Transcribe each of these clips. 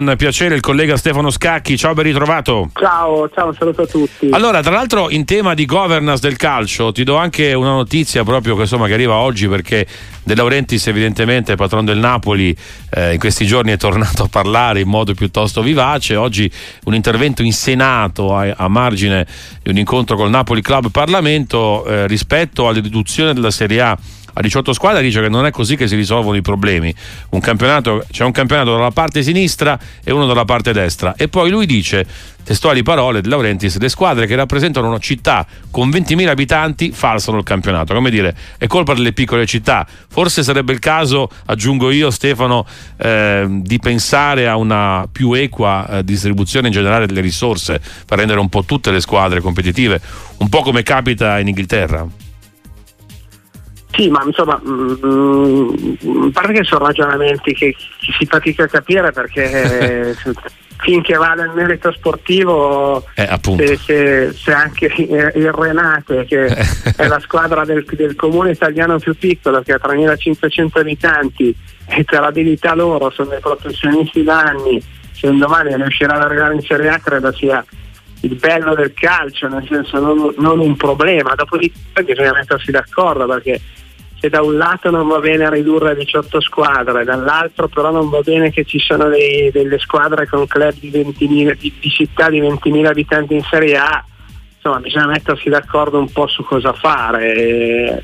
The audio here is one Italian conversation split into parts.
Un piacere il collega Stefano Scacchi, ciao ben ritrovato. Ciao, ciao, un saluto a tutti. Allora, tra l'altro in tema di governance del calcio ti do anche una notizia proprio che, insomma, che arriva oggi perché De Laurentiis evidentemente, patron del Napoli, eh, in questi giorni è tornato a parlare in modo piuttosto vivace. Oggi un intervento in Senato a, a margine di un incontro col Napoli Club Parlamento eh, rispetto alla riduzione della Serie A a 18 squadre dice che non è così che si risolvono i problemi. Un c'è un campionato dalla parte sinistra e uno dalla parte destra. E poi lui dice, testuali parole di Laurentiis, le squadre che rappresentano una città con 20.000 abitanti falsano il campionato. Come dire, è colpa delle piccole città. Forse sarebbe il caso, aggiungo io Stefano, eh, di pensare a una più equa eh, distribuzione in generale delle risorse per rendere un po' tutte le squadre competitive, un po' come capita in Inghilterra. Sì, ma insomma, mh, mm, a parte che sono ragionamenti che, che si fatica a capire perché finché vada il merito sportivo eh, se, se, se, anche il Renate che è la squadra del, del, comune italiano più piccolo che ha 3.500 abitanti e per abilità loro sono dei professionisti da anni se un domani riusciranno ad arrivare in Serie A credo sia il bello del calcio nel senso non, non un problema. Dopodiché bisogna mettersi d'accordo perché se da un lato non va bene ridurre a 18 squadre, dall'altro però non va bene che ci sono dei, delle squadre con club di, di, di, città di 20.000 abitanti in Serie A, insomma bisogna mettersi d'accordo un po' su cosa fare.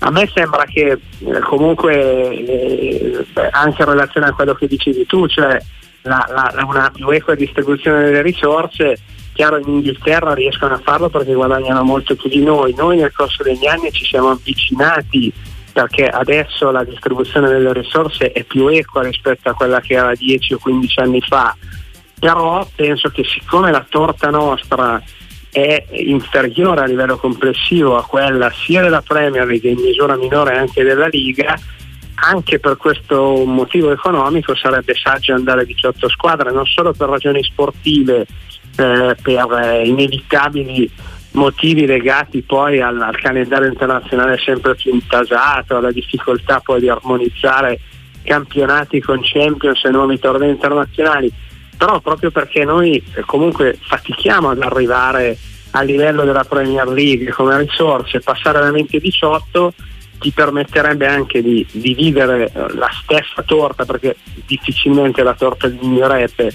A me sembra che eh, comunque eh, anche in relazione a quello che dicevi tu, cioè la, la, una più equa distribuzione delle risorse, chiaro in Inghilterra riescono a farlo perché guadagnano molto più di noi, noi nel corso degli anni ci siamo avvicinati perché adesso la distribuzione delle risorse è più equa rispetto a quella che era 10 o 15 anni fa, però penso che siccome la torta nostra è inferiore a livello complessivo a quella sia della Premier League in misura minore anche della Liga, anche per questo motivo economico sarebbe saggio andare a 18 squadre, non solo per ragioni sportive, eh, per eh, inevitabili motivi legati poi al, al, calendario internazionale sempre più intasato, alla difficoltà poi di armonizzare campionati con Champions e nuovi tornei internazionali, però proprio perché noi eh, comunque fatichiamo ad arrivare a livello della Premier League come risorse, passare da 20 a 18 ti permetterebbe anche di dividere eh, la stessa torta perché difficilmente la torta diminuirebbe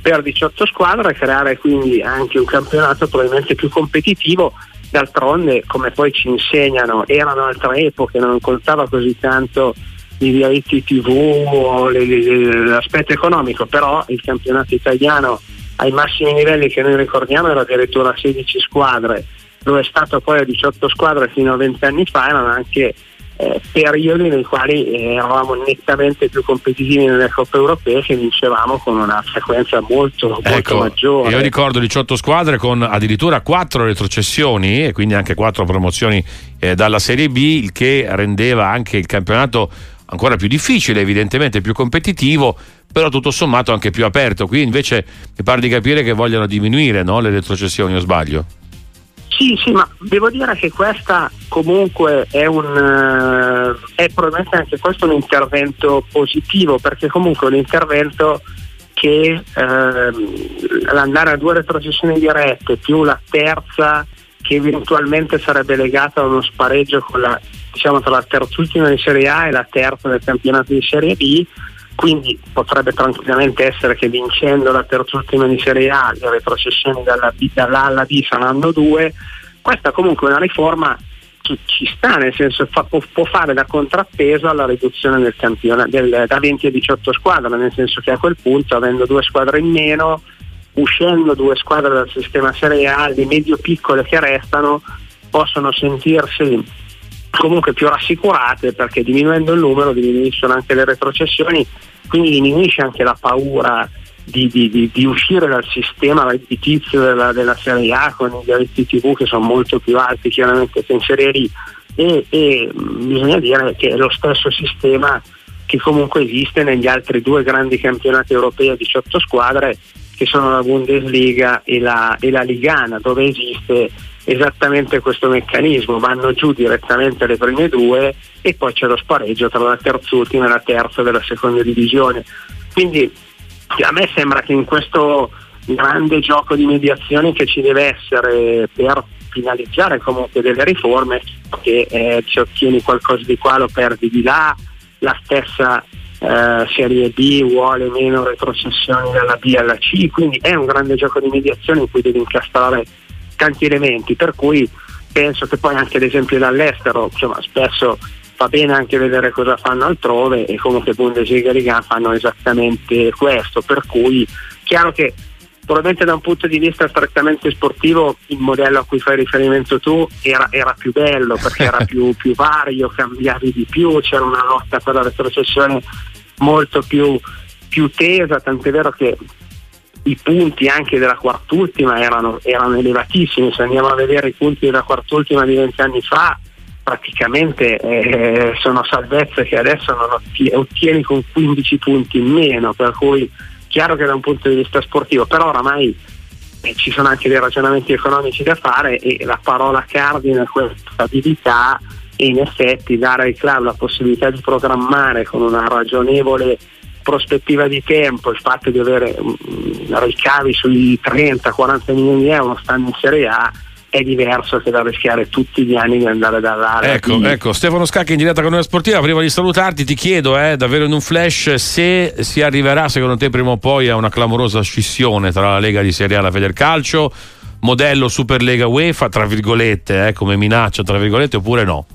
per 18 squadre creare quindi anche un campionato probabilmente più competitivo. D'altronde, come poi ci insegnano, erano altre epoche, non contava così tanto i diritti TV o l'aspetto economico, però il campionato italiano ai massimi livelli che noi ricordiamo era addirittura 16 squadre, lo è stato poi a 18 squadre fino a 20 anni fa, erano anche eh, periodi nei quali eh, eravamo nettamente più competitivi nelle coppe europee che vincevamo con una frequenza molto, molto ecco, maggiore. Io ricordo 18 squadre con addirittura 4 retrocessioni e quindi anche 4 promozioni eh, dalla Serie B, il che rendeva anche il campionato ancora più difficile, evidentemente più competitivo, però tutto sommato anche più aperto. Qui invece mi pare di capire che vogliono diminuire no, le retrocessioni, o sbaglio? Sì, sì, ma devo dire che questa comunque è un uh, è probabilmente anche questo un intervento positivo, perché comunque è un intervento che uh, l'andare a due retrocessioni dirette più la terza che eventualmente sarebbe legata a uno spareggio la, diciamo, tra la terzultima di Serie A e la terza del campionato di Serie B quindi potrebbe tranquillamente essere che vincendo la terzultima di Serie A le retrocessioni dalla, B, dall'A alla B saranno due questa comunque è una riforma che ci sta, nel senso fa, può, può, fare da contrappeso alla riduzione del campione del, da 20 a 18 squadre, nel senso che a quel punto avendo due squadre in meno, uscendo due squadre dal sistema Serie A, le medio-piccole che restano possono sentirsi comunque più rassicurate perché diminuendo il numero diminuiscono anche le retrocessioni, quindi diminuisce anche la paura di, di, di, uscire dal sistema redditizio della, della, Serie A con i diritti TV che sono molto più alti chiaramente che in Serie D e, e bisogna dire che è lo stesso sistema che comunque esiste negli altri due grandi campionati europei a 18 squadre che sono la Bundesliga e la, e la Ligana dove esiste esattamente questo meccanismo, vanno giù direttamente le prime due e poi c'è lo spareggio tra la terzultima e la terza della seconda divisione. Quindi a me sembra che in questo grande gioco di mediazione che ci deve essere per finalizzare comunque delle riforme che eh, ci ottieni qualcosa di qua lo perdi di là la stessa eh, Serie B vuole meno retrocessioni dalla B alla C quindi è un grande gioco di mediazione in cui devi incastrare tanti elementi per cui penso che poi anche ad esempio dall'estero insomma, spesso fa bene anche vedere cosa fanno altrove e comunque Bundesliga e Liga fanno esattamente questo per cui chiaro che probabilmente da un punto di vista strettamente sportivo il modello a cui fai riferimento tu era, era più bello perché era più, più, vario, cambiavi di più, c'era una lotta per la retrocessione molto più, più tesa, tant'è vero che i punti anche della quartultima erano, erano elevatissimi, se andiamo a vedere i punti della quartultima di vent'anni fa praticamente eh, sono salvezze che adesso non ottieni con 15 punti in meno, per cui chiaro che da un punto di vista sportivo, però oramai eh, ci sono anche dei ragionamenti economici da fare e la parola cardine è questa stabilità e in effetti dare ai club la possibilità di programmare con una ragionevole prospettiva di tempo, il fatto di avere um, ricavi sui 30-40 milioni di euro stando in Serie A è diverso che da rischiare tutti gli anni di andare dall'area. Ecco, di... ecco, Stefano Scacchi in diretta con noi sportiva. Prima di salutarti, ti chiedo eh, davvero in un flash se si arriverà secondo te prima o poi a una clamorosa scissione tra la Lega di Serie A e la Federcalcio, modello Superlega UEFA, tra virgolette, eh, come minaccia, tra virgolette, oppure no?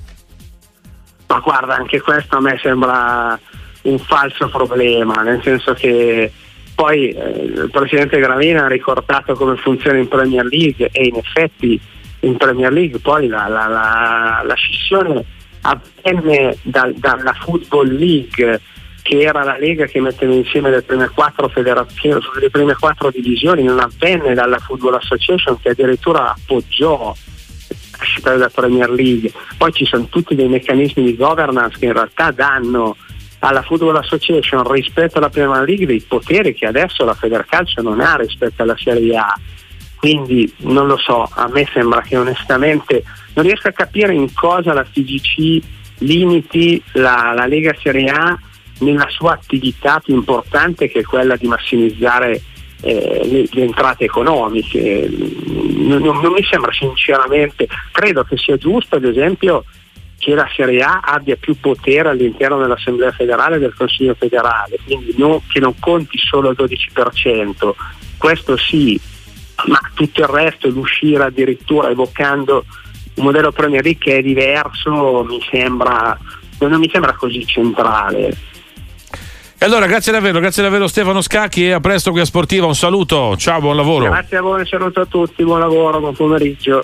Ma guarda, anche questo a me sembra un falso problema, nel senso che poi eh, il presidente Gravina ha ricordato come funziona in Premier League e in effetti in Premier League poi la, la, la, la scissione avvenne da, dalla Football League che era la lega che metteva insieme le prime quattro le prime quattro divisioni, non avvenne dalla Football Association che addirittura appoggiò la città della Premier League. Poi ci sono tutti dei meccanismi di governance che in realtà danno alla Football Association rispetto alla Premier League dei poteri che adesso la Federcalcio non ha rispetto alla Serie A. Quindi non lo so, a me sembra che onestamente non riesco a capire in cosa la FIGC limiti la, la Lega Serie A nella sua attività più importante che è quella di massimizzare eh, le, entrate economiche. Non, non, non mi sembra sinceramente, credo che sia giusto ad esempio che la Serie A abbia più potere all'interno dell'Assemblea federale e del Consiglio federale, quindi non, che non conti solo il 12%, questo sì, ma tutto il resto, l'uscire addirittura evocando un modello Premier League che è diverso, mi sembra, non mi sembra così centrale. Allora grazie davvero, grazie davvero Stefano Scacchi e a presto qui a Sportiva, un saluto, ciao, buon lavoro. Grazie a voi, un saluto a tutti, buon lavoro, buon pomeriggio.